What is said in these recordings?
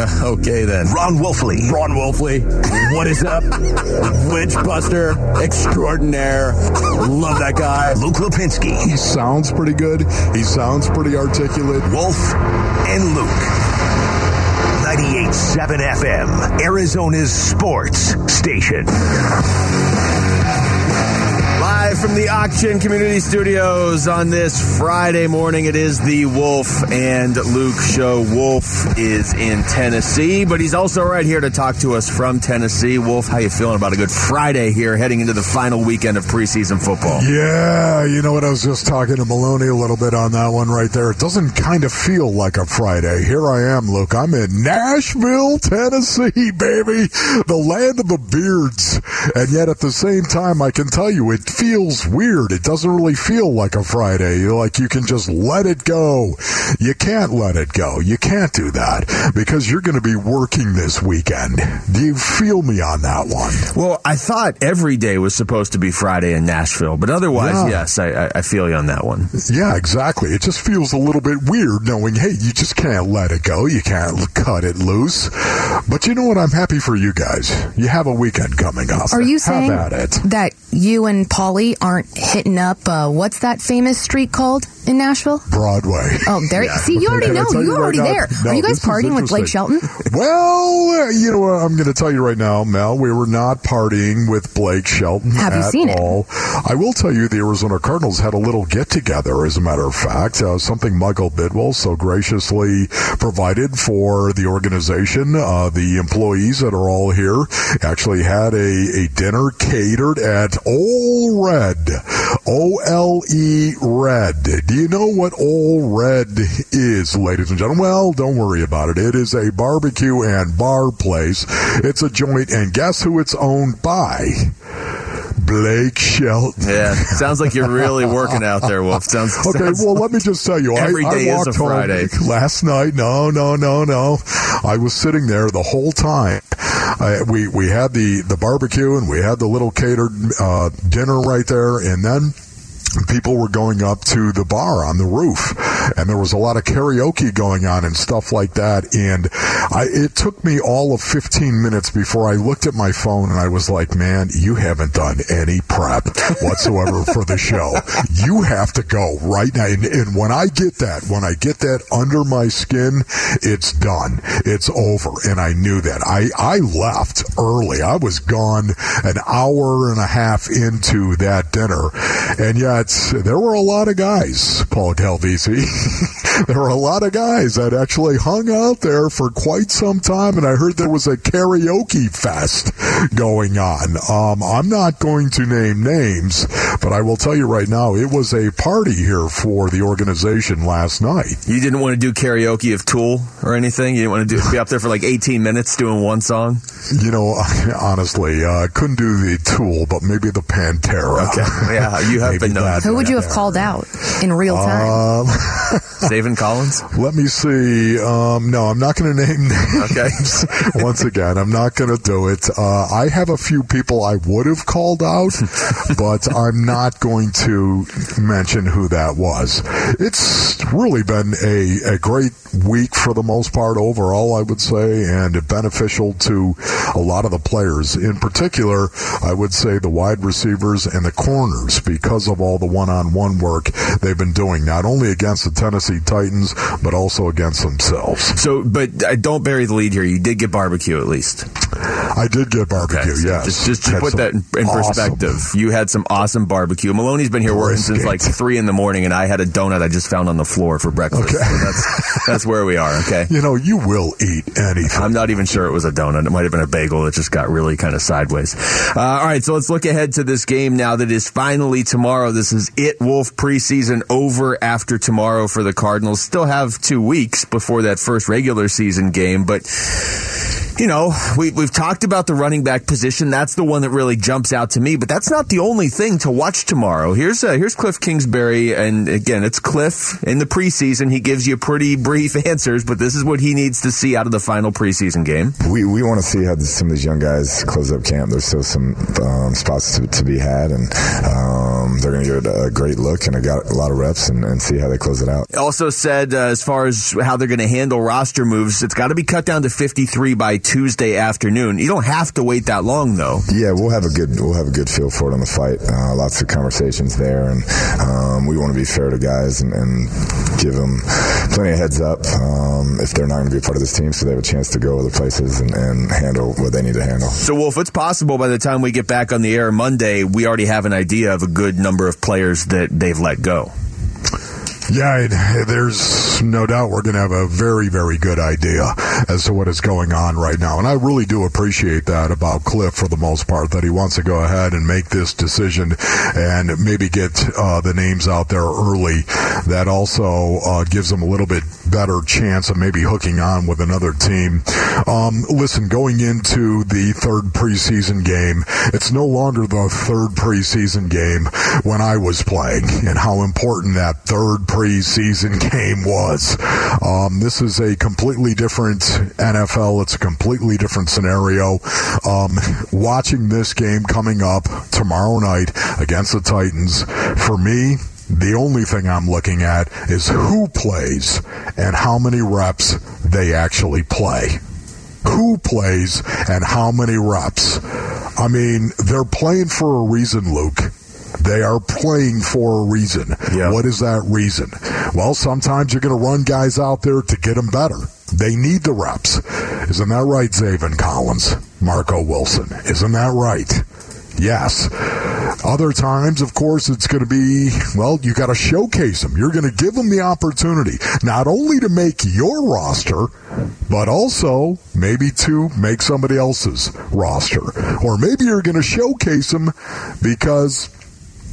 Okay then. Ron Wolfley. Ron Wolfley. What is up? Witchbuster extraordinaire. Love that guy. Luke Lapinski. He sounds pretty good. He sounds pretty articulate. Wolf and Luke. 98.7 FM, Arizona's sports station. Live from the Auction Community Studios on this Friday morning, it is the Wolf and Luke show. Wolf is in Tennessee, but he's also right here to talk to us from Tennessee. Wolf, how you feeling about a good Friday here, heading into the final weekend of preseason football? Yeah, you know what? I was just talking to Maloney a little bit on that one right there. It doesn't kind of feel like a Friday. Here I am, Luke. I'm in Nashville, Tennessee, baby, the land of the beards. And yet at the same time, I can tell you, it feels weird. It doesn't really feel like a Friday. You're like you can just let it go. You can't let it go. You can't do that because you're going to be working this weekend. Do you feel me on that one? Well, I thought every day was supposed to be Friday in Nashville, but otherwise, Yeah. yes, I, I- I feel you on that one. Yeah, exactly. It just feels a little bit weird knowing, hey, you just can't let it go. You can't cut it loose. But you know what? I'm happy for you guys. You have a weekend coming up. Are you Have saying at it. that you and Aren't hitting up uh, what's that famous street called in Nashville? Broadway. Oh, there. Yeah. See, you already know. You're right already there. No, Are you guys partying with Blake. Shelton? Well, uh, you know what? I'm going to tell you right now, Mel. We were not partying with Blake Shelton Have you at seen it? I will tell you, the Arizona Cardinals had a little get together. As a matter of fact, uh, something Michael Bidwill so graciously provided for the organization. Uh, the employees that are all here actually had a, a dinner catered at Ole Red, O L E Red. Do you know what Ole Red is, ladies and gentlemen? Well, don't worry about it. It is a barbecue and bar place. It's a joint, and guess who it's owned by? Blake Shelton. Yeah, sounds like you're really working out there, Wolf. Sounds Okay, sounds- well, let me just tell you, Every I, day I is a walked home Friday. last night. No, no, no, no. I was sitting there the whole time. We we had the the barbecue and we had the little catered uh, dinner right there, and then. People were going up to the bar on the roof, and there was a lot of karaoke going on and stuff like that. And I, it took me all of 15 minutes before I looked at my phone and I was like, "Man, you haven't done any prep whatsoever for the show. You have to go right now." And, and when I get that, when I get that under my skin, it's done. It's over. And I knew that. I I left early. I was gone an hour and a half into that dinner, and yet there were a lot of guys, Paul Calvisi. there were a lot of guys that actually hung out there for quite some time, and I heard there was a karaoke fest going on. Um, I'm not going to name names, but I will tell you right now, it was a party here for the organization last night. You didn't want to do karaoke of Tool or anything. You didn't want to do be up there for like 18 minutes doing one song. You know, honestly, uh, couldn't do the Tool, but maybe the Pantera. Okay, yeah, you have been known. that. Who would you have called out in real time? Um, Zaven Collins. let me see. Um, no, I'm not going to name names. Okay. Once again, I'm not going to do it. Uh, I have a few people I would have called out, but I'm not going to mention who that was. It's really been a, a great week for the most part overall, I would say, and beneficial to a lot of the players. In particular, I would say the wide receivers and the corners because of all the one-on-one work they've been doing, not only against the Tennessee Titans, but also against themselves. So, but uh, don't bury the lead here. You did get barbecue at least. I did get barbecue, so yes. Just, just to put some that in, in awesome- you had some awesome barbecue. Maloney's been here working since like three in the morning, and I had a donut I just found on the floor for breakfast. Okay. So that's that's where we are. Okay. You know, you will eat anything. I'm not even sure it was a donut. It might have been a bagel that just got really kind of sideways. Uh, all right, so let's look ahead to this game now that is finally tomorrow. This is it, Wolf preseason over after tomorrow for the Cardinals. Still have two weeks before that first regular season game, but you know, we, we've talked about the running back position. That's the one that really jumps out to me, but that's not the only thing to watch tomorrow. Here's uh, here's Cliff Kingsbury, and again, it's Cliff in the preseason. He gives you pretty brief answers, but this is what he needs to see out of the final preseason game. We, we want to see how some of these young guys close up camp. There's still some um, spots to, to be had, and um, they're going to get a great look and I got a lot of reps and, and see how they close it out. Also said, uh, as far as how they're going to handle roster moves, it's got to be cut down to 53 by Tuesday afternoon. You don't have to wait that long, though. Yeah, we'll have a good we'll have a good feel for it on the fight. Uh, lots of conversations there, and um, we want to be fair to guys and, and give them plenty of heads up um, if they're not going to be a part of this team, so they have a chance to go other places and, and handle what they need to handle. So, Wolf, it's possible by the time we get back on the air Monday, we already have an idea of a good number of players that they've let go. Yeah, there's no doubt we're going to have a very, very good idea as to what is going on right now. And I really do appreciate that about Cliff for the most part, that he wants to go ahead and make this decision and maybe get uh, the names out there early. That also uh, gives him a little bit better chance of maybe hooking on with another team. Um, listen, going into the third preseason game, it's no longer the third preseason game when I was playing and how important that third preseason preseason game was. Um, this is a completely different NFL. It's a completely different scenario. Um, watching this game coming up tomorrow night against the Titans, for me, the only thing I'm looking at is who plays and how many reps they actually play. Who plays and how many reps? I mean, they're playing for a reason, Luke. They are playing for a reason. Yeah. What is that reason? Well, sometimes you're going to run guys out there to get them better. They need the reps. Isn't that right, Zaven Collins? Marco Wilson. Isn't that right? Yes. Other times, of course, it's going to be, well, you got to showcase them. You're going to give them the opportunity, not only to make your roster, but also maybe to make somebody else's roster. Or maybe you're going to showcase them because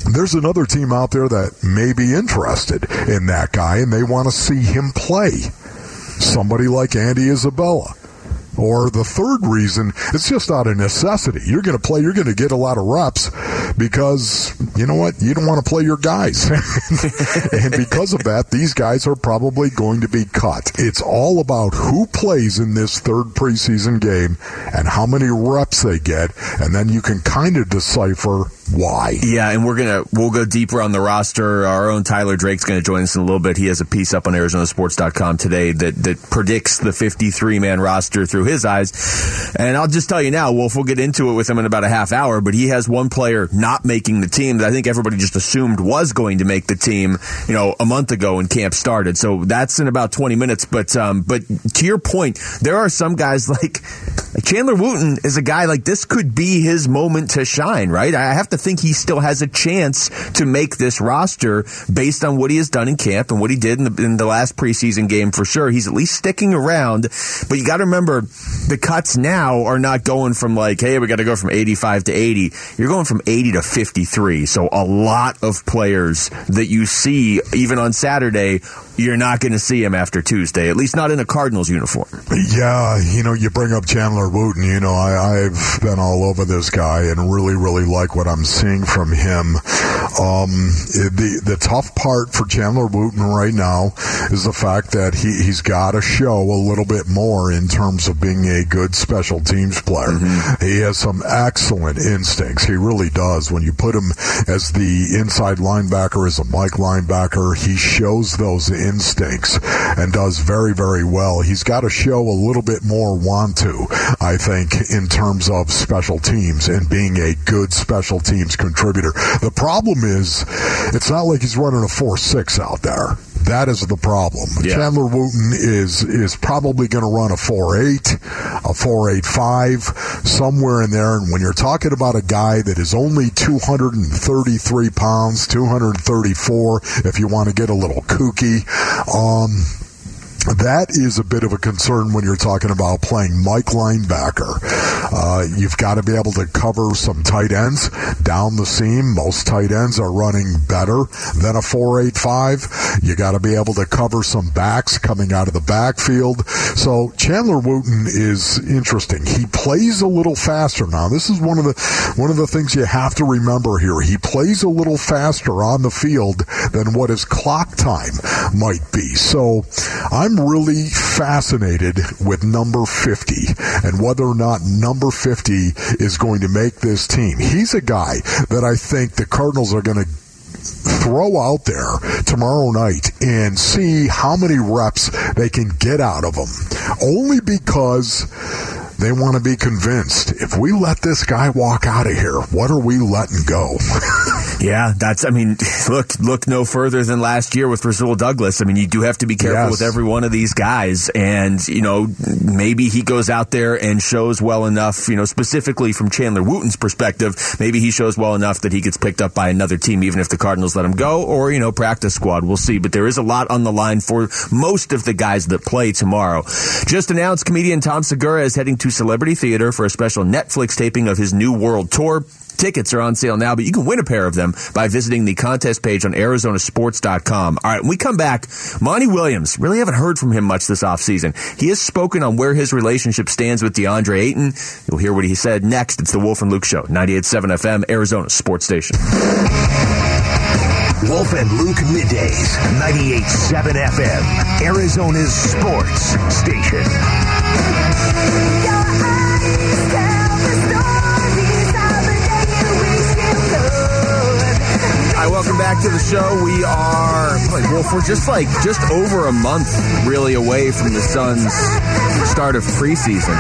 there's another team out there that may be interested in that guy and they want to see him play. Somebody like Andy Isabella. Or the third reason, it's just out of necessity. You're going to play, you're going to get a lot of reps because, you know what, you don't want to play your guys. and because of that, these guys are probably going to be cut. It's all about who plays in this third preseason game and how many reps they get, and then you can kind of decipher why. Yeah, and we're gonna we'll go deeper on the roster. Our own Tyler Drake's going to join us in a little bit. He has a piece up on ArizonaSports.com today that that predicts the 53 man roster through his eyes. And I'll just tell you now, Wolf, we'll get into it with him in about a half hour. But he has one player not making the team that I think everybody just assumed was going to make the team. You know, a month ago when camp started. So that's in about 20 minutes. But um, but to your point, there are some guys like, Chandler Wooten is a guy like this could be his moment to shine. Right? I have to think he still has a chance to make this roster based on what he has done in camp and what he did in the, in the last preseason game for sure. He's at least sticking around, but you got to remember the cuts now are not going from like, hey, we got to go from 85 to 80. You're going from 80 to 53. So a lot of players that you see even on Saturday you're not going to see him after Tuesday, at least not in a Cardinals uniform. Yeah, you know, you bring up Chandler Wooten. You know, I, have been all over this guy and really, really like what I'm seeing from him. Um, the the tough part for Chandler Wooten right now is the fact that he he's got to show a little bit more in terms of being a good special teams player. Mm-hmm. He has some excellent instincts. He really does. When you put him as the inside linebacker, as a Mike linebacker, he shows those instincts and does very very well. He's got to show a little bit more want to, I think, in terms of special teams and being a good special teams contributor. The problem is, it's not like he's running a 4 6 out there. That is the problem. Yeah. Chandler Wooten is is probably going to run a 4-8, a 4-8-5, somewhere in there. And when you're talking about a guy that is only 233 pounds, 234, if you want to get a little kooky, um, that is a bit of a concern when you're talking about playing Mike linebacker. Uh, you've got to be able to cover some tight ends down the seam. Most tight ends are running better than a 4.85. You got to be able to cover some backs coming out of the backfield. So Chandler Wooten is interesting. He plays a little faster now. This is one of the one of the things you have to remember here. He plays a little faster on the field than what his clock time might be. So I'm really fascinated with number 50 and whether or not number 50 is going to make this team. He's a guy that I think the Cardinals are going to throw out there tomorrow night and see how many reps they can get out of him. Only because they want to be convinced if we let this guy walk out of here, what are we letting go? Yeah, that's. I mean, look, look no further than last year with Rasul Douglas. I mean, you do have to be careful Yes. with every one of these guys, and you know, maybe he goes out there and shows well enough. You know, specifically from Chandler Wooten's perspective, maybe he shows well enough that he gets picked up by another team, even if the Cardinals let him go, or you know, practice squad. We'll see. But there is a lot on the line for most of the guys that play tomorrow. Just announced, comedian Tom Segura is heading to Celebrity Theater for a special Netflix taping of his new world tour. Tickets are on sale now, but you can win a pair of them by visiting the contest page on ArizonaSports.com. All right, when we come back, Monty Williams, really haven't heard from him much this offseason. He has spoken on where his relationship stands with DeAndre Ayton. You'll hear what he said next. It's the Wolf and Luke Show, 98.7 FM, Arizona Sports Station. Wolf and Luke middays, 98.7 FM, Arizona's sports station. Welcome back to the show. We are, Wolf, we're just like, just over a month really away from the Suns' start of preseason.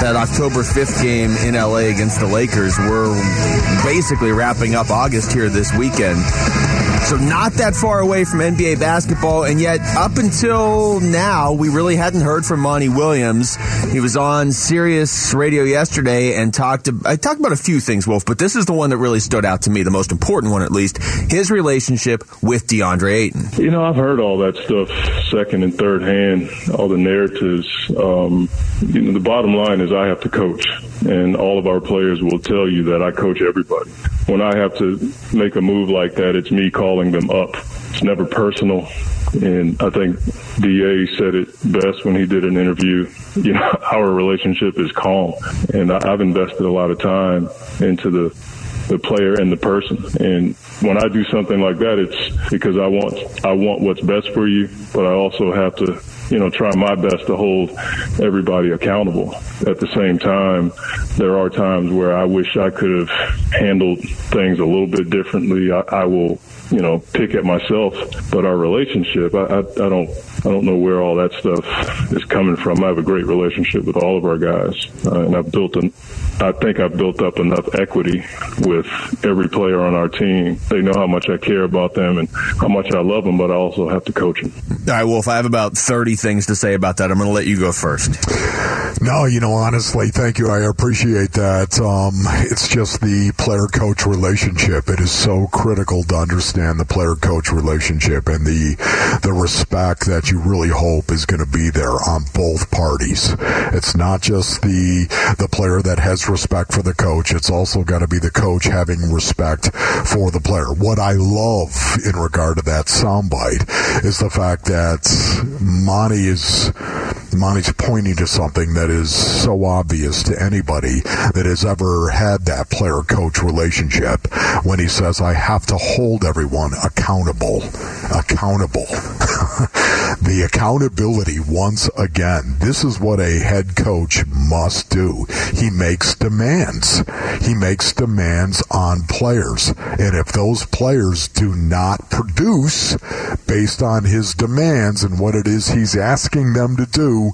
That October 5th game in LA against the Lakers. We're basically wrapping up August here this weekend. So not that far away from NBA basketball, and yet up until now, we really hadn't heard from Monty Williams. He was on Sirius Radio yesterday and talked. I talked about a few things, Wolf, but this is the one that really stood out to me, the most important one at least. His relationship with DeAndre Ayton. You know, I've heard all that stuff second and third hand, all the narratives. Um, you know, the bottom line is I have to coach, and all of our players will tell you that I coach everybody. When I have to make a move like that, it's me calling them up. It's never personal. And I think DA said it best when he did an interview. You know, our relationship is calm, and I've invested a lot of time into the the player and the person. And when I do something like that, it's because I want I want what's best for you, but I also have to you know try my best to hold everybody accountable. At the same time, there are times where I wish I could have handled things a little bit differently. I, I will you know pick at myself, but our relationship, I, I, I don't. I don't know where all that stuff is coming from. I have a great relationship with all of our guys, uh, and I've built an, I think I've built up enough equity with every player on our team. They know how much I care about them and how much I love them, but I also have to coach them. All right, Wolf, I have about 30 things to say about that. I'm going to let you go first. No, you know, honestly, thank you. I appreciate that. Um, it's just the player coach relationship. It is so critical to understand the player coach relationship and the the respect that you really hope is going to be there on both parties. It's not just the the player that has respect for the coach. It's also got to be the coach having respect for the player. What I love in regard to that soundbite is the fact that Monty is Monty's pointing to something that is so obvious to anybody that has ever had that player coach relationship when he says, I have to hold everyone accountable. Accountable. the accountability, once again, this is what a head coach must do. He makes demands. He makes demands on players. And if those players do not produce based on his demands and what it is he's asking them to do,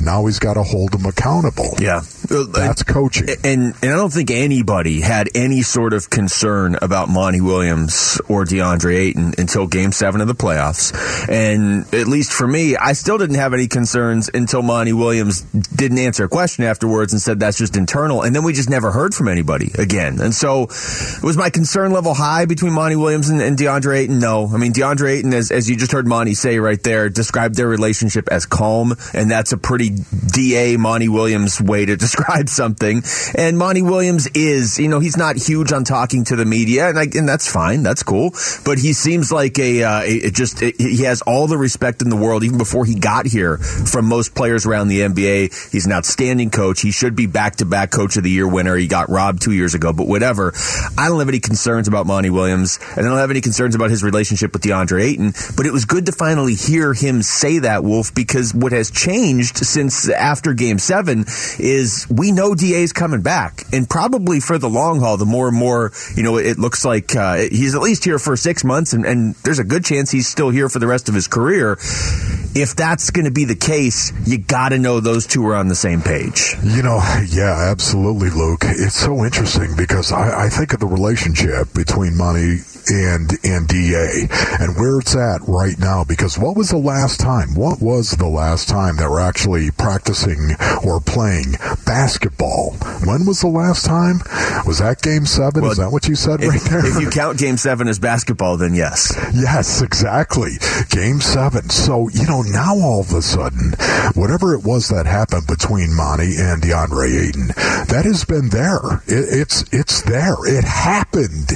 now he's got to hold them accountable. Yeah. That's coaching. And and I don't think anybody had any sort of concern about Monty Williams or DeAndre Ayton until Game Seven of the playoffs. And at least for me, I still didn't have any concerns until Monty Williams didn't answer a question afterwards and said that's just internal. And then we just never heard from anybody again. And so was my concern level high between Monty Williams and, and DeAndre Ayton? No. I mean DeAndre Ayton, as as you just heard Monty say right there, described their relationship as calm, and that's a pretty DA Monty Williams way to describe something. And Monty Williams is, you know, he's not huge on talking to the media, and, I, and that's fine, that's cool. But he seems like a, uh, a just he has all the respect in the world, even before he got here, from most players around the NBA. He's an outstanding coach. He should be back to back Coach of the Year winner. He got robbed two years ago, but whatever. I don't have any concerns about Monty Williams, and I don't have any concerns about his relationship with DeAndre Ayton. But it was good to finally hear him say that, Wolf, because what has changed since after Game Seven is we know DA's coming back, and probably for the long haul. The more and more, you know, it looks like uh, he's at least here for six months, and, and there's a good chance he's still here for the rest of his career. If that's going to be the case, you got to know those two are on the same page. You know, yeah, absolutely, Luke. It's so interesting because I, I think of the relationship between Monty and and DA and where it's at right now. Because what was the last time? What was the last time that we're actually practicing or playing basketball? When was the last time? Was that Game Seven? Well, Is that what you said If, right there? if you count Game Seven as basketball, then yes. Yes, exactly. Game seven. So, you know, now all of a sudden, whatever it was that happened between Monty and DeAndre Ayton, that has been there. It, it's, it's there. It happened.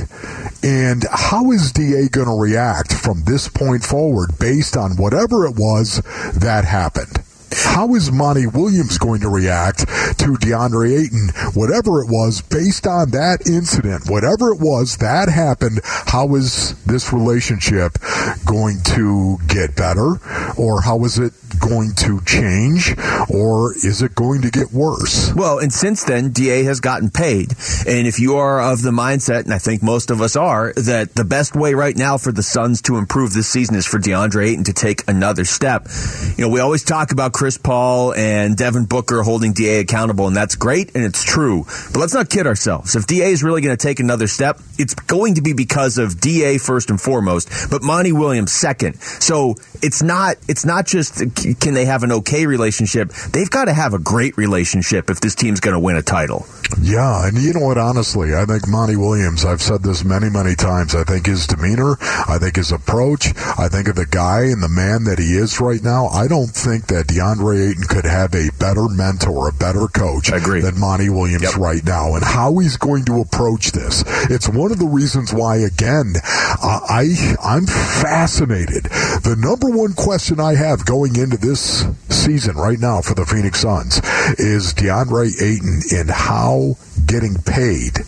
And how is DA going to react from this point forward based on whatever it was that happened? How is Monty Williams going to react to DeAndre Ayton, whatever it was, based on that incident, whatever it was that happened? How is this relationship going to get better, or how is it going to change, or is it going to get worse? Well, and since then, DA has gotten paid. And if you are of the mindset, and I think most of us are, that the best way right now for the Suns to improve this season is for DeAndre Ayton to take another step. You know, we always talk about Chris Paul and Devin Booker holding DA accountable, and that's great and it's true. But let's not kid ourselves. If DA is really going to take another step, it's going to be because of DA first and foremost, but Monty Williams second. So it's not it's not just can they have an okay relationship. They've got to have a great relationship if this team's going to win a title. Yeah, and you know what? Honestly, I think Monty Williams. I've said this many, many times. I think his demeanor, I think his approach, I think of the guy and the man that he is right now. I don't think that DeAndre Ayton could have a better mentor, a better coach than Monty Williams Yep. right now, and how he's going to approach this. It's one of the reasons why, again, uh, I I'm fascinated. The number one question I have going into this season right now for the Phoenix Suns is DeAndre Ayton and how getting paid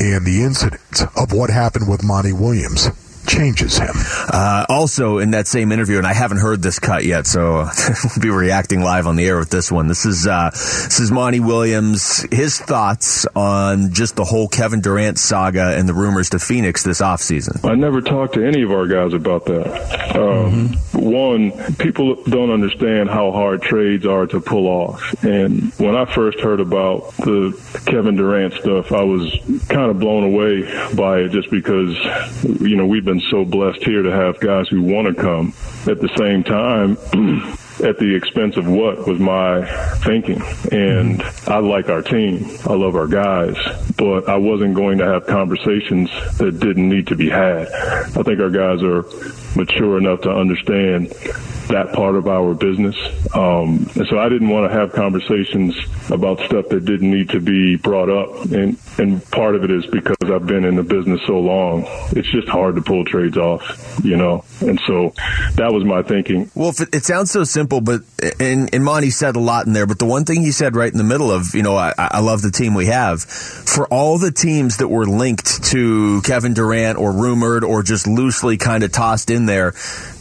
and the incident of what happened with Monty Williams changes him. Uh, also, in that same interview, and I haven't heard this cut yet, so we'll be reacting live on the air with this one. This is uh, this is Monty Williams. His thoughts on just the whole Kevin Durant saga and the rumors to Phoenix this offseason. I never talked to any of our guys about that. Um, One, people don't understand how hard trades are to pull off. And when I first heard about the Kevin Durant stuff, I was kind of blown away by it just because, you know, we've been so blessed here to have guys who want to come. At the same time, at the expense of what was my thinking. And I like our team. I love our guys, but I wasn't going to have conversations that didn't need to be had. I think our guys are mature enough to understand that part of our business. Um, and so I didn't want to have conversations about stuff that didn't need to be brought up. And, and part of it is because I've been in the business so long. It's just hard to pull trades off, you know? And so that was my thinking. Well, it, it sounds so simple, but and, and Monty said a lot in there. But the one thing he said right in the middle of, you know, I, I love the team we have. For all the teams that were linked to Kevin Durant or rumored or just loosely kind of tossed in there,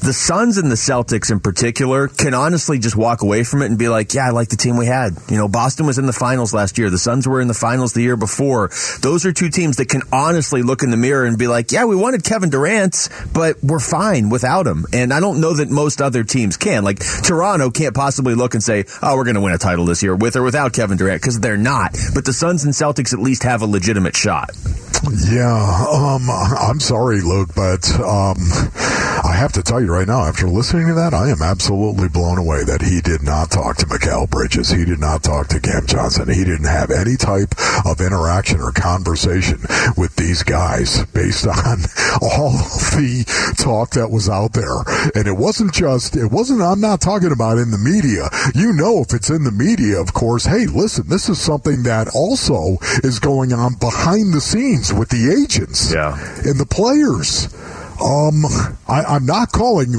the Suns and the Celtics in particular can honestly just walk away from it and be like, yeah, I like the team we had. You know, Boston was in the finals last year. The Suns were in the finals the year before. Those are two teams that can honestly look in the mirror and be like, yeah, we wanted Kevin Durant, but we're fine without him. And I don't know that most other teams can. Like Toronto can't possibly look and say, oh, we're going to win a title this year with or without Kevin Durant because they're not. But the Suns and Celtics at least have a legitimate shot. Yeah, um, I'm sorry, Luke, but um, I have to tell you right now, after listening to that, I am absolutely blown away that he did not talk to Mikal Bridges. He did not talk to Cam Johnson. He didn't have any type of interaction or conversation with these guys based on all the talk that was out there. And it wasn't just, it wasn't, I'm not talking about in the media. You know, if it's in the media, of course, hey, listen, this is something that also is going on behind the scenes with the agents Yeah. and the players. Um, I, I'm not calling.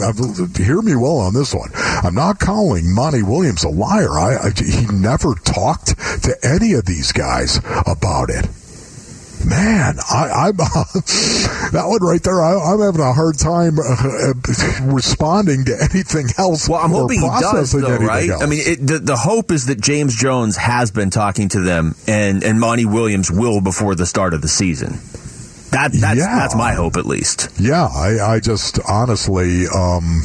Hear me well on this one. I'm not calling Monty Williams a liar. I, I he never talked to any of these guys about it. Man, I, am that one right there. I, am having a hard time uh, responding to anything else. Well, I'm hoping he does, though, right? Else. I mean, it, the, the hope is that James Jones has been talking to them, and and Monty Williams will before the start of the season. That, that's, yeah. that's my hope, at least. Yeah, I, I just honestly, um,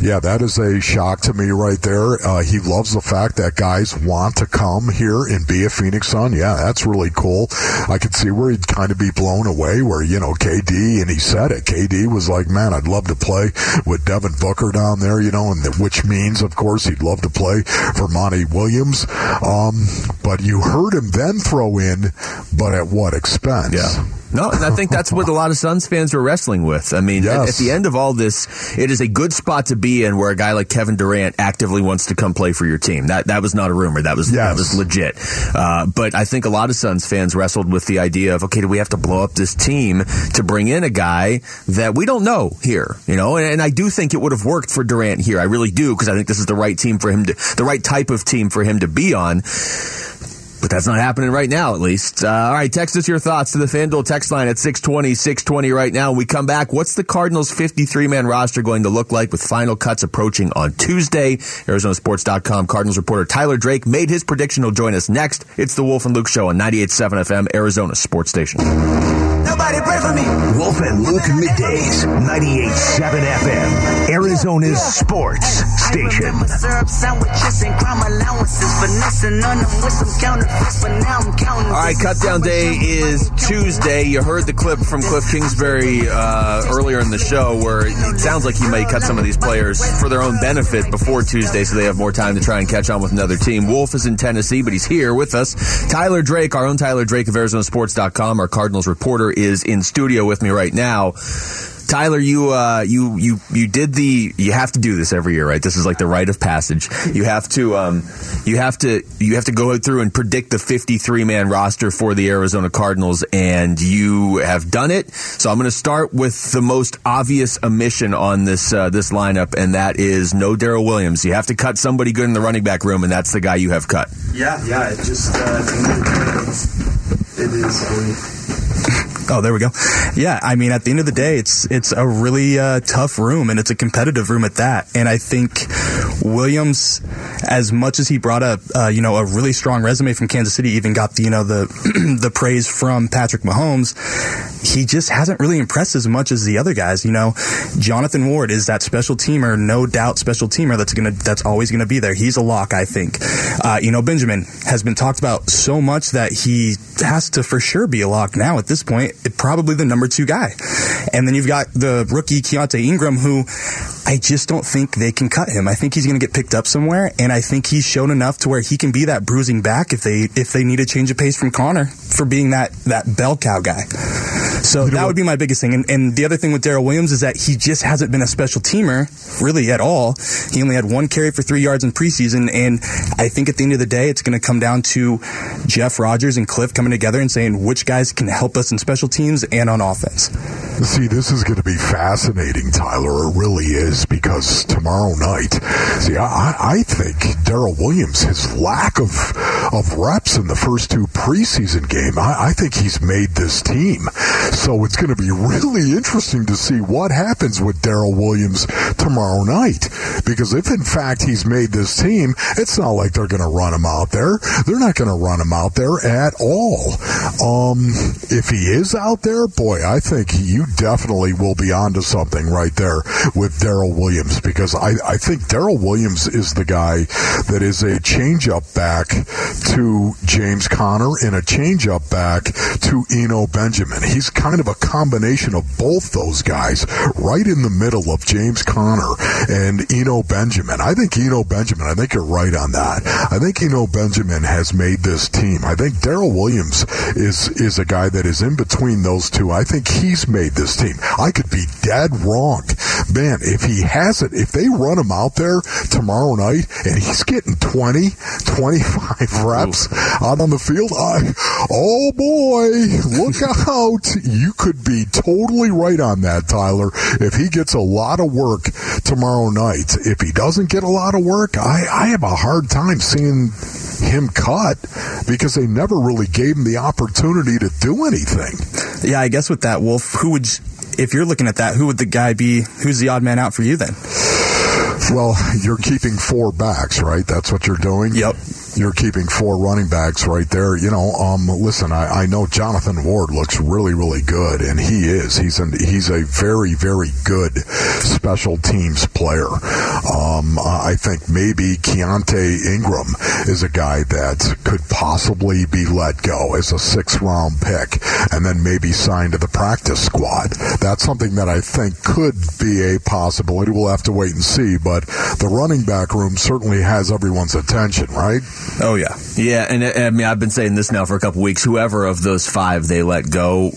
yeah, that is a shock to me right there. Uh, he loves the fact that guys want to come here and be a Phoenix Sun. Yeah, that's really cool. I could see where he'd kind of be blown away where, you know, KD, and he said it. KD was like, man, I'd love to play with Devin Booker down there, you know, and the, which means, of course, he'd love to play for Monty Williams. Um, but you heard him then throw in, but at what expense? Yeah. No, and I think that's what a lot of Suns fans are wrestling with. I mean, yes. at, at, the end of all this, it is a good spot to be in where a guy like Kevin Durant actively wants to come play for your team. That that was not a rumor. That was yes. that was legit. Uh, but I think a lot of Suns fans wrestled with the idea of okay, do we have to blow up this team to bring in a guy that we don't know here? You know, and, and I do think it would have worked for Durant here. I really do because I think this is the right team for him to, the right type of team for him to be on. But that's not happening right now, at least. Uh, all right, text us your thoughts to the FanDuel text line at 620, 620 right now. We come back, what's the Cardinals' 53-man roster going to look like with final cuts approaching on Tuesday? ArizonaSports.com Cardinals reporter Tyler Drake made his prediction. He'll join us next. It's the Wolf and Luke Show on 98.7 FM, Arizona Sports Station. Nobody pray for me. Wolf and Luke middays, 98.7 FM, Arizona's sports station. All right, cut down day is Tuesday. You heard the clip from Cliff Kingsbury uh, earlier in the show where it sounds like he may cut some of these players for their own benefit before Tuesday so they have more time to try and catch on with another team. Wolf is in Tennessee, but he's here with us. Tyler Drake, our own Tyler Drake of ArizonaSports.com, our Cardinals reporter, is in studio with me right now. Tyler, you uh, you you you did the you have to do this every year, right? This is like the rite of passage. You have to um, you have to you have to go through and predict the 53 man roster for the Arizona Cardinals, and you have done it. So I'm going to start with the most obvious omission on this uh, this lineup, and that is no Darrel Williams. You have to cut somebody good in the running back room, and that's the guy you have cut. Yeah, yeah. It just uh, it is. Oh, there we go. Yeah, I mean, at the end of the day, it's it's a really uh, tough room, and it's a competitive room at that. And I think Williams, as much as he brought up, uh, you know, a really strong resume from Kansas City, even got the, you know the the praise from Patrick Mahomes. He just hasn't really impressed as much as the other guys. You know, Jonathan Ward is that special teamer, no doubt special teamer that's gonna that's always gonna be there. He's a lock, I think. Uh, you know, Benjamin has been talked about so much that he has to for sure be a lock now at this point probably the number two guy. And then you've got the rookie Keaontay Ingram, who I just don't think they can cut him. I think he's going to get picked up somewhere, and I think he's shown enough to where he can be that bruising back if they if they need a change of pace from Conner for being that that bell cow guy. So that would be my biggest thing. And, and the other thing with Darrel Williams is that he just hasn't been a special teamer really at all. He only had one carry for three yards in preseason, and I think at the end of the day, it's going to come down to Jeff Rodgers and Cliff coming together and saying which guys can help us in special teams and on offense. See, this is going to be fascinating, Tyler. It really is because tomorrow night, see, I, I think Darrel Williams, his lack of of reps in the first two preseason game, I, I think he's made this team. So it's going to be really interesting to see what happens with Darrel Williams tomorrow night. Because if in fact he's made this team, it's not like they're going to run him out there. They're not going to run him out there at all. Um, if he is out there, boy, I think you definitely will be onto something right there with Darrel Williams because I, I think Darrel Williams is the guy that is a changeup back to James Conner and a changeup back to Eno Benjamin. He's kind of a combination of both those guys right in the middle of James Conner and Eno Benjamin. I think Eno Benjamin, I think you're right on that. I think Eno Benjamin has made this team. I think Darrel Williams is is a guy that is in between those two. I think he's made this team. I could be dead wrong. Man, if he hasn't, if they run him out there tomorrow night and he's getting 20, 25 reps out on the field, I, oh boy, look out. You could be totally right on that, Tyler. If he gets a lot of work tomorrow night, if he doesn't get a lot of work, I, I have a hard time seeing him cut because they never really gave him the opportunity to do anything. Yeah, I guess with that, Wolf, who would, if you're looking at that, who would the guy be? Who's the odd man out for you then? Well, you're keeping four backs, right? That's what you're doing. Yep. You're keeping four running backs right there. You know, um, listen, I, I know Jonathan Ward looks really, really good, and he is. He's an, he's a very, very good special teams player. Um, I think maybe Keaontay Ingram is a guy that could possibly be let go as a six round pick, and then maybe signed to the practice squad. That's something that I think could be a possibility. We'll have to wait and see, but the running back room certainly has everyone's attention, right? Oh yeah, yeah, and I mean I've been saying this now for a couple weeks. Whoever of those five they let go,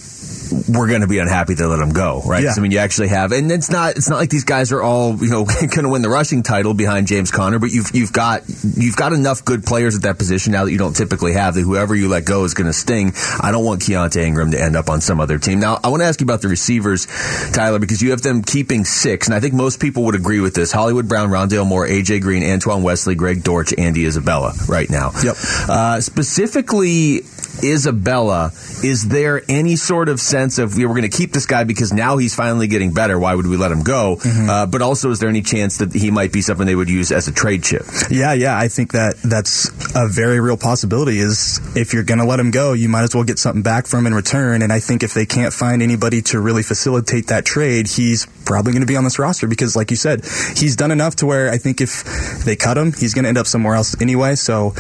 we're going to be unhappy to let them go, right? Yeah. I mean, you actually have, and it's not it's not like these guys are all you know going to win the rushing title behind James Conner, but you've you've got you've got enough good players at that position now that you don't typically have. That whoever you let go is going to sting. I don't want Keaontay Ingram to end up on some other team. Now, I want to ask you about the receivers, Tyler, because you have them keeping six, and I think most people would agree with this: Hollywood Brown, Rondale Moore, AJ Green, Antoine Wesley, Greg Dortch, Andy Isabella, right now. Yep. Uh, specifically. Isabella, is there any sort of sense of we we're going to keep this guy because now he's finally getting better? Why would we let him go? Uh, but also, is there any chance that he might be something they would use as a trade chip? Yeah, yeah, I think that that's a very real possibility. Is if you're going to let him go, you might as well get something back from him in return. And I think if they can't find anybody to really facilitate that trade, he's probably going to be on this roster because, like you said, he's done enough to where I think if they cut him, he's going to end up somewhere else anyway. So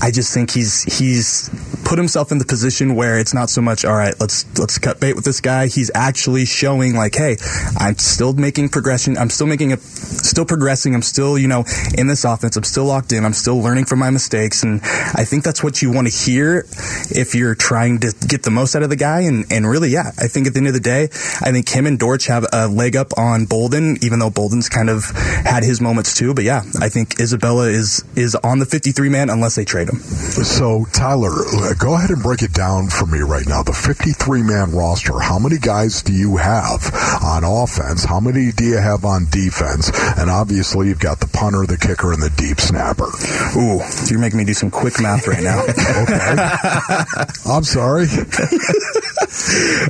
I just think he's he's put himself in the position where it's not so much all right. Let's let's cut bait with this guy. He's actually showing like, hey, I'm still making progression. I'm still making a still progressing. I'm still you know in this offense. I'm still locked in. I'm still learning from my mistakes, and I think that's what you want to hear if you're trying to get the most out of the guy. And and really, yeah, I think at the end of the day, I think him and Dortch have a leg up on Bolden, even though Bolden's kind of had his moments too. But yeah, I think Isabella is is on the 53 man unless they trade him. So, Tyler, go ahead and break it down for me right now. The 53 man roster, how many guys do you have on offense? How many do you have on defense? And obviously, you've got the punter, the kicker, and the deep snapper. Ooh, you're making me do some quick math right now. okay. I'm sorry.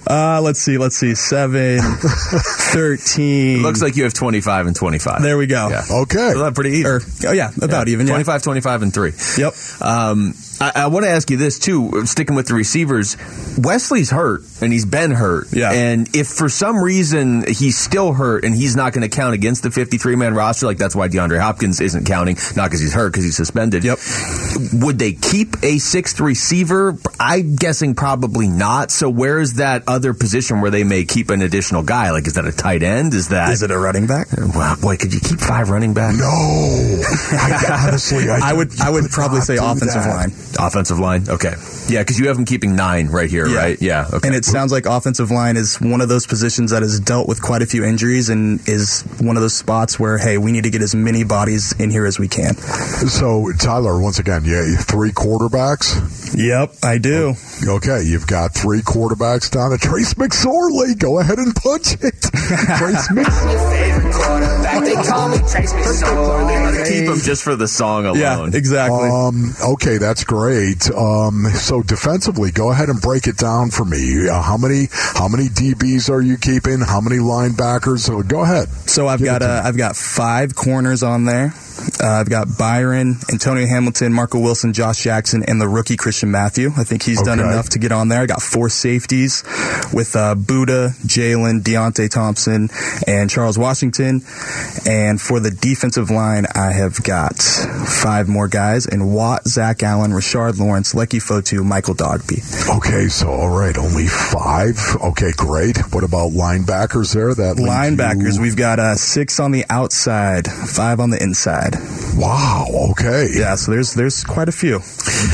Uh, let's see, let's see. Seven, 13. Looks like you have 25 and 25. There we go. Yeah. Okay. So that's pretty even. Or, oh, yeah, about even. Yeah. 25, 25, and 3. Yep. Um, I, I want to ask you this too. Sticking with the receivers, Wesley's hurt and he's been hurt. Yeah. And if for some reason he's still hurt and he's not going to count against the 53 man roster, like that's why DeAndre Hopkins isn't counting, not because he's hurt, because he's suspended. Yep. Would they keep a sixth receiver? I'm guessing probably not. So where is that other position where they may keep an additional guy? Like, is that a tight end? Is that Is it a running back? Uh, wow, boy, could you keep five running backs? No. I, honestly, I, I would I would probably say offensive line. Offensive line, okay, yeah, because you have them keeping nine right here, Yeah. right? Yeah, okay. And it sounds like offensive line is one of those positions that has dealt with quite a few injuries and is one of those spots where, hey, we need to get as many bodies in here as we can. So, Tyler, once again, yeah, three quarterbacks. Yep, I do. Okay, you've got three quarterbacks down at Trace McSorley. Go ahead and punch it. Trace McSorley. keep them just for the song alone. Yeah, exactly. Um, okay, that's great. Um, so defensively, go ahead and break it down for me. Uh, how many how many DBs are you keeping? How many linebackers? So go ahead. So I've Give got uh, I've got five corners on there. Uh, I've got Byron, Antonio Hamilton, Marco Wilson, Josh Jackson, and the rookie Christian Matthew. I think he's done enough to get on there. I got four safeties with uh, Budda, Jalen, Deionte Thompson, and Charles Washington. And for the defensive line, I have got five more guys: and Watt, Zach Allen, Rashard Lawrence, Leki Fotu, Michael Dogbe. Okay, so all right, only five. Okay, great. What about linebackers there? That Linebackers, you- we've got uh, six on the outside, five on the inside. Wow. Okay. Yeah, so there's there's quite a few.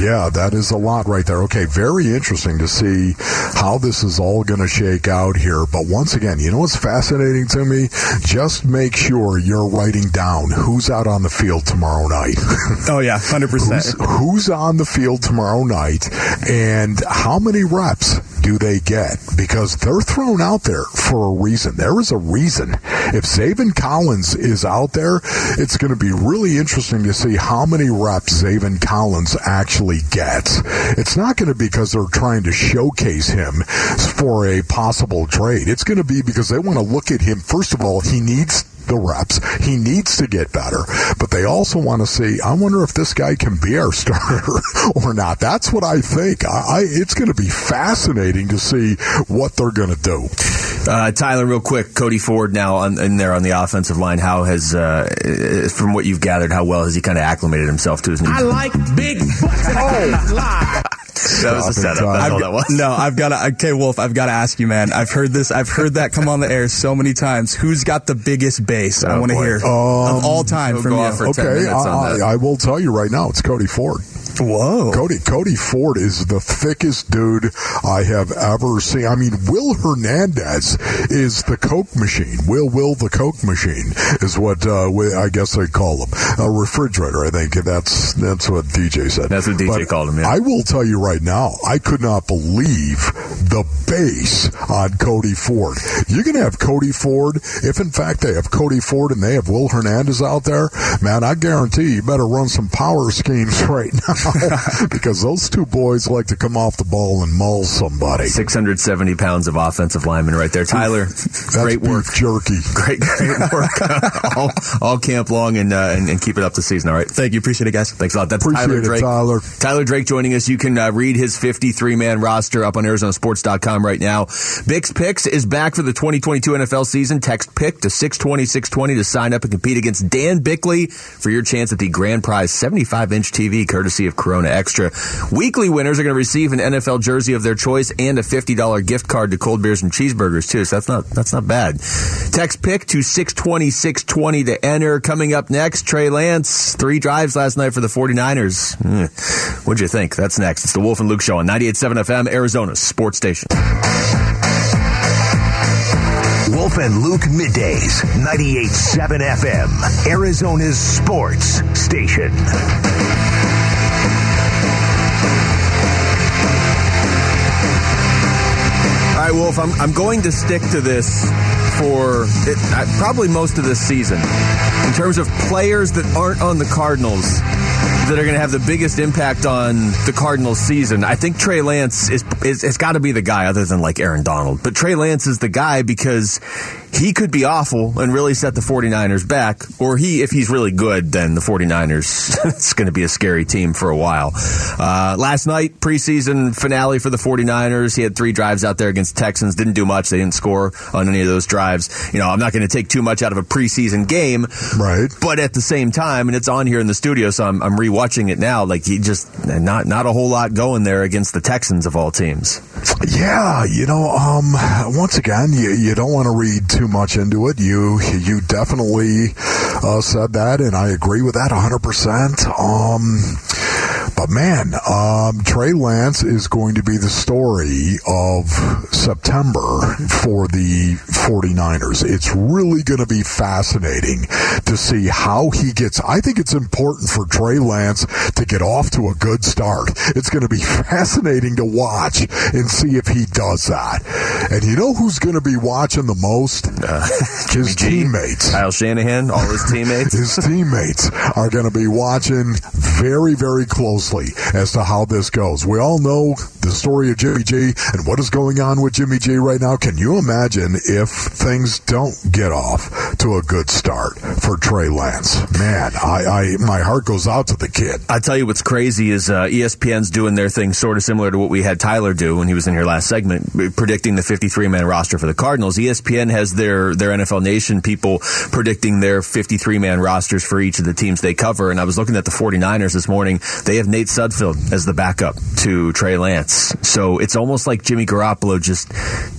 Yeah, that is a lot right there. Okay, very interesting to see how this is all going to shake out here. But once again, you know what's fascinating to me? Just make sure you're writing down who's out on the field tomorrow night. Oh yeah, hundred percent. who's on the field tomorrow night and how many reps do they get? Because they're thrown out there for a reason. There is a reason. If Zaven Collins is out there, it's going to be really interesting to see how many reps Zaven Collins actually gets. It's not going to be because they're trying to showcase him for a possible trade. It's going to be because they want to look at him. First of all, he needs the reps. He needs to get better, but they also want to see. I wonder if this guy can be our starter or not. That's what I think. I, I it's going to be fascinating to see what they're going to do. Uh, Tyler, real quick, Cody Ford now on, in there on the offensive line. How has, uh, from what you've gathered, how well has he kind of acclimated himself to his new? I like big butts oh. live. That was a setup. That's all that was. No, I've got to. Okay, Wolf, I've got to ask you, man. I've heard this. I've heard that come on the air so many times. Who's got the biggest bass? I Oh, want to hear Um, of all time from you. off for 10 Okay, I. I, I will tell you right now, it's Cody Ford. Whoa. Cody Cody Ford is the thickest dude I have ever seen. I mean, Will Hernandez is the Coke machine. Will Will the Coke machine is what uh, we, I guess they call him. A refrigerator, I think that's that's what DJ said. That's what DJ But called him, yeah. I will tell you right now, I could not believe the bass on Cody Ford. You're going to have Cody Ford. If in fact they have Cody Ford and they have Will Hernandez out there, man, I guarantee you better run some power schemes right now because those two boys like to come off the ball and maul somebody. 670 pounds of offensive lineman right there. Tyler, great work. jerky. Great, great work all, all camp long and, uh, and and keep it up this season. All right. Thank you. Appreciate it, guys. Thanks a lot. That's Appreciate Tyler it, Drake. Tyler. Tyler Drake joining us. You can uh, read his 53 man roster up on ArizonaSports.com right now. Bix Picks is back for the 2022 NFL season. Text pick to 620 620 to sign up and compete against Dan Bickley for your chance at the grand prize 75 inch TV courtesy of Corona Extra. Weekly winners are going to receive an NFL jersey of their choice and a $50 gift card to cold beers and cheeseburgers too. So that's not that's not bad. Text pick to 620 620 to enter. Coming up next, Trey Lance, three drives last night for the 49ers. Hmm. What'd you think? That's next. It's the Wolf and Luke Show on 98.7 FM, Arizona Sports Station. Wolf and Luke middays, 98.7 FM, Arizona's sports station. Right, Wolf, I'm, I'm going to stick to this for it, uh, probably most of this season. In terms of players that aren't on the Cardinals that are going to have the biggest impact on the Cardinals season, I think Trey Lance is, is has got to be the guy other than like Aaron Donald. But Trey Lance is the guy because he could be awful and really set the 49ers back, or he, if he's really good, then the 49ers, it's going to be a scary team for a while. Uh, last night, preseason finale for the 49ers, he had three drives out there against Texans, didn't do much. They didn't score on any of those drives. You know, I'm not going to take too much out of a preseason game. Right. But at the same time, and it's on here in the studio, so I'm, I'm rewatching it now. Like he just not not a whole lot going there against the Texans of all teams. Yeah, you know, um, once again, you, you don't want to read too much into it. You you definitely uh, said that, and I agree with that 100%. Um, but man, um, Trey Lance is going to be the story of September for the 49ers. It's really going to be fascinating to see how he gets. I think it's important for Trey Lance to get off to a good start. It's going to be fascinating to watch and see if he does that. And you know who's going to be watching the most? his G. teammates. Kyle Shanahan, all his teammates. His teammates are going to be watching very, very closely as to how this goes. We all know the story of Jimmy G and what is going on with Jimmy G right now. Can you imagine if things don't get off to a good start for Trey Lance? Man, I, I my heart goes out to the kid. I tell you what's crazy is uh, ESPN's doing their thing sort of similar to what we had Tyler do when he was in here last segment, predicting the 53 man roster for the Cardinals. ESPN has their their NFL Nation people predicting their 53 man rosters for each of the teams they cover. And I was looking at the 49ers this morning. They have Nate Sudfeld as the backup to Trey Lance. So it's almost like Jimmy Garoppolo just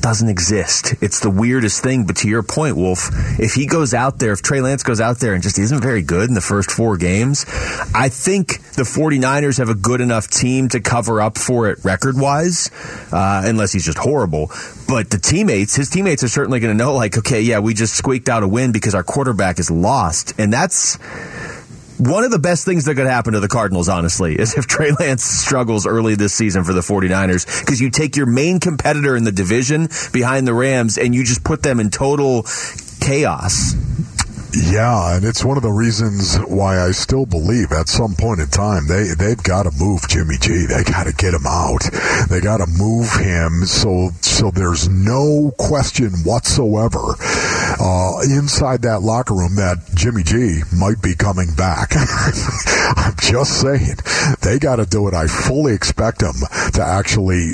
doesn't exist. It's the weirdest thing. But to your point, Wolf, if he goes out there, if Trey Lance goes out there and just isn't very good in the first four games, I think the 49ers have a good enough team to cover up for it record wise, uh, unless he's just horrible. But the teammates, his teammates are certainly going to know, like, okay, yeah, we just squeaked out a win because our quarterback is lost. And that's one of the best things that could happen to the Cardinals, honestly, is if Trey Lance struggles early this season for the 49ers because you take your main competitor in the division behind the Rams and you just put them in total chaos. Yeah, and it's one of the reasons why I still believe at some point in time they they've got to move Jimmy G. They got to get him out. They got to move him so so there's no question whatsoever uh, inside that locker room that Jimmy G might be coming back. I'm just saying they got to do it. I fully expect them to actually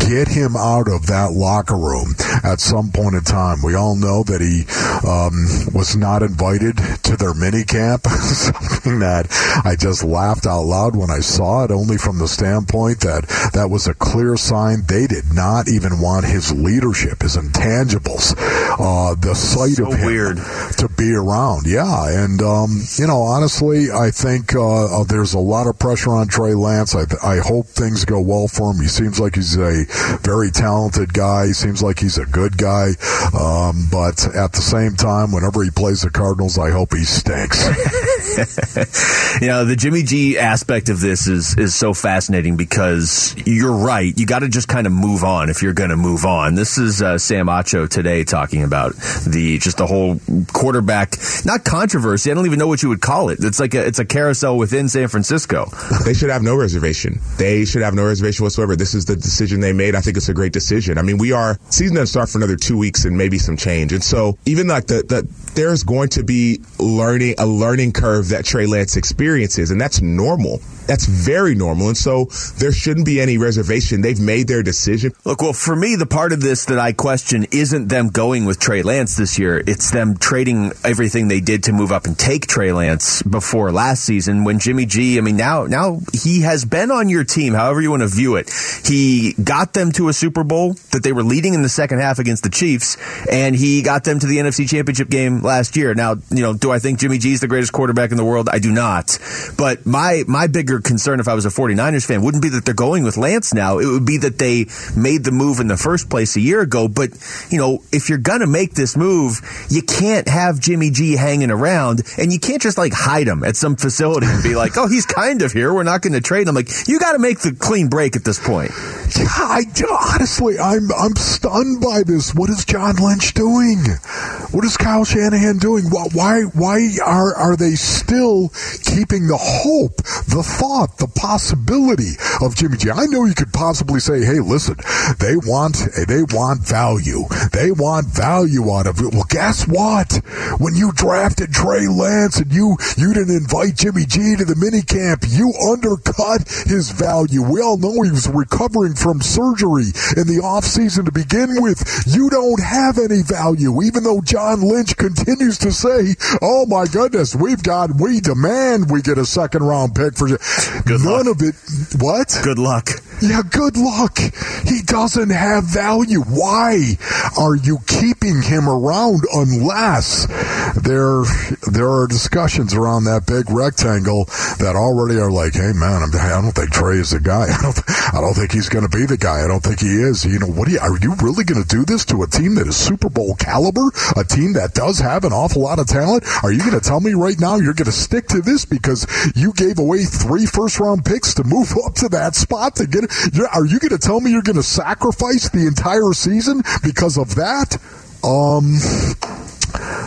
get him out of that locker room at some point in time. We all know that he um, was not invited to their mini camp, something that I just laughed out loud when I saw it, only from the standpoint that that was a clear sign they did not even want his leadership, his intangibles, uh, the sight So of him weird. to be around. Yeah, and um, you know, honestly, I think uh, uh, there's a lot of pressure on Trey Lance. I, I hope things go well for him. He seems like he's a very talented guy. He seems like he's a good guy. Um, but at the same time, whenever he plays the Cardinals, I hope he stinks. you know, the Jimmy G aspect of this is is so fascinating because you're right. You got to just kind of move on if you're going to move on. This is uh, Sam Acho today talking about the just the whole quarterback not controversy. I don't even know what you would call it. It's like a, it's a carousel within San Francisco. They should have no reservation. They should have no reservation whatsoever. This is the decision they made. I think it's a great decision. I mean, we are season doesn't start for another two weeks and maybe some change. And so even like the, the there's going to be learning a learning curve that Trey Lance experiences, and that's normal. That's very normal. And so there shouldn't be any reservation. They've made their decision. Look, well, for me, the part of this that I question isn't them going with Trey Lance this year. It's them trading everything they did to move up and take Trey Lance before last season when Jimmy G, I mean, now, now he has been on your team, however you want to view it. He got them to a Super Bowl that they were leading in the second half against the Chiefs, and he got them to the NFC Championship game last year. Now, you know, do I think Jimmy G is the greatest quarterback in the world? I do not. But my, my bigger concern if I was a 49ers fan wouldn't be that they're going with Lance now. It would be that they made the move in the first place a year ago. But, you know, if you're going to make this move, you can't have Jimmy G hanging around and you can't just like hide him at some facility and be like, oh, he's kind of here. We're not going to trade him. Like, you got to make the clean break at this point. Yeah, I honestly, I'm I'm stunned by this. What is John Lynch doing? What is Kyle Shanahan doing? Why why, why are are they still keeping the hope, the thought, the possibility of Jimmy G? I know you could possibly say, "Hey, listen, they want they want value. They want value out of it." Well, guess what? When you drafted Trey Lance and you you didn't invite Jimmy G to the minicamp, you undercut his value. We all know he was recovering from surgery in the offseason to begin with. You don't have any value, even though John Lynch continues to say, oh my goodness, we've got, we demand we get a second round pick for Good None luck. of it. What? Good luck. Yeah, good luck. He doesn't have value. Why are you keeping him around unless there there are discussions around that big rectangle that already are like, hey man, I'm, I don't think Trey is the guy. I don't I don't think he's going to be the guy. I don't think he is. You know, what do you, are you really going to do this to a team that is Super Bowl caliber, a team that does have an awful lot of talent? Are you going to tell me right now you're going to stick to this because you gave away three first round picks to move up to that spot to get? You're, you going to tell me you're going to sacrifice the entire season because of that? Um,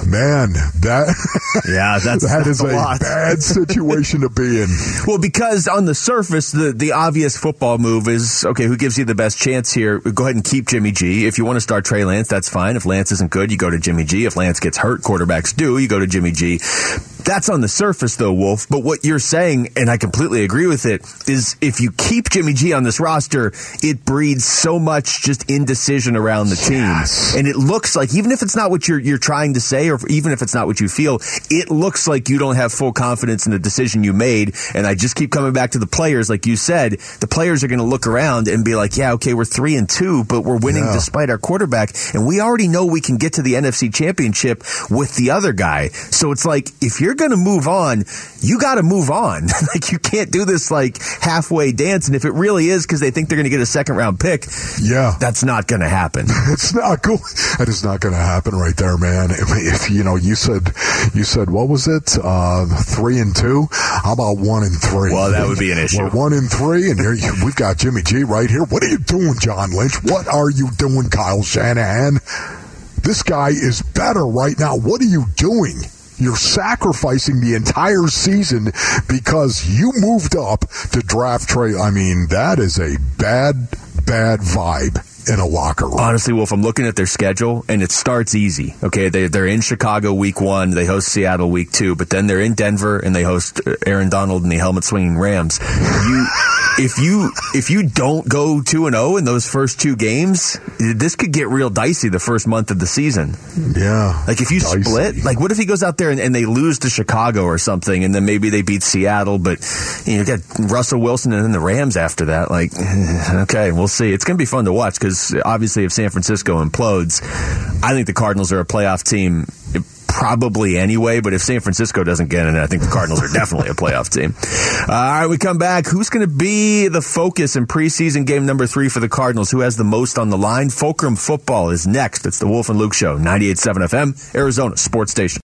man, that Yeah, that's, that that's a a bad situation to be in. Well, because on the surface, the, the obvious football move is okay, who gives you the best chance here? Go ahead and keep Jimmy G. If you want to start Trey Lance, that's fine. If Lance isn't good, you go to Jimmy G. If Lance gets hurt, quarterbacks do, you go to Jimmy G. That's on the surface, though, Wolf. But what you're saying, and I completely agree with it, is if you keep Jimmy G on this roster, it breeds so much just indecision around the team. And it looks like, even if it's not what you're, you're trying to say, or even if it's not what you feel, it looks like you don't have full confidence in the decision you made. And I just keep coming back to the players, like you said, the players are going to look around and be like, yeah, okay, we're three and two, but we're winning Yeah. despite our quarterback. And we already know we can get to the NFC championship with the other guy. So it's like, if you're going to move on, you got to move on. like you can't do this like halfway dance. And if it really is because they think they're going to get a second round pick, Yeah. that's not going to happen. It's not cool. That is not going to happen right there, man. If, if you know, you said, you said, what was it? Uh, three and two. How about one and three? Well, that would be an issue. We're one and three, and here you- we've got Jimmy G right here. What are you doing, John Lynch? What are you doing, Kyle Shanahan? This guy is better right now. What are you doing? You're sacrificing the entire season because you moved up to draft Trey. I mean, that is a bad, bad vibe in a locker room. Honestly, Wolf, I'm looking at their schedule and it starts easy. Okay, they, they're in Chicago week one, they host Seattle week two, but then they're in Denver and they host Aaron Donald and the helmet swinging Rams. You, if you if you don't go two and zero in those first two games, this could get real dicey the first month of the season. Yeah, like if you dicey. split, like what if he goes out there and, and, they lose to Chicago or something, and then maybe they beat Seattle, but you, know, you got Russell Wilson and then the Rams after that. Like, okay, we'll see. It's going to be fun to watch because obviously if San Francisco implodes, I think the Cardinals are a playoff team probably anyway, but if San Francisco doesn't get in, I think the Cardinals are definitely a playoff team. Uh, all right, we come back. Who's going to be the focus in preseason game number three for the Cardinals? Who has the most on the line? Fulcrum football is next. It's the Wolf and Luke Show, 98.7 FM, Arizona Sports Station.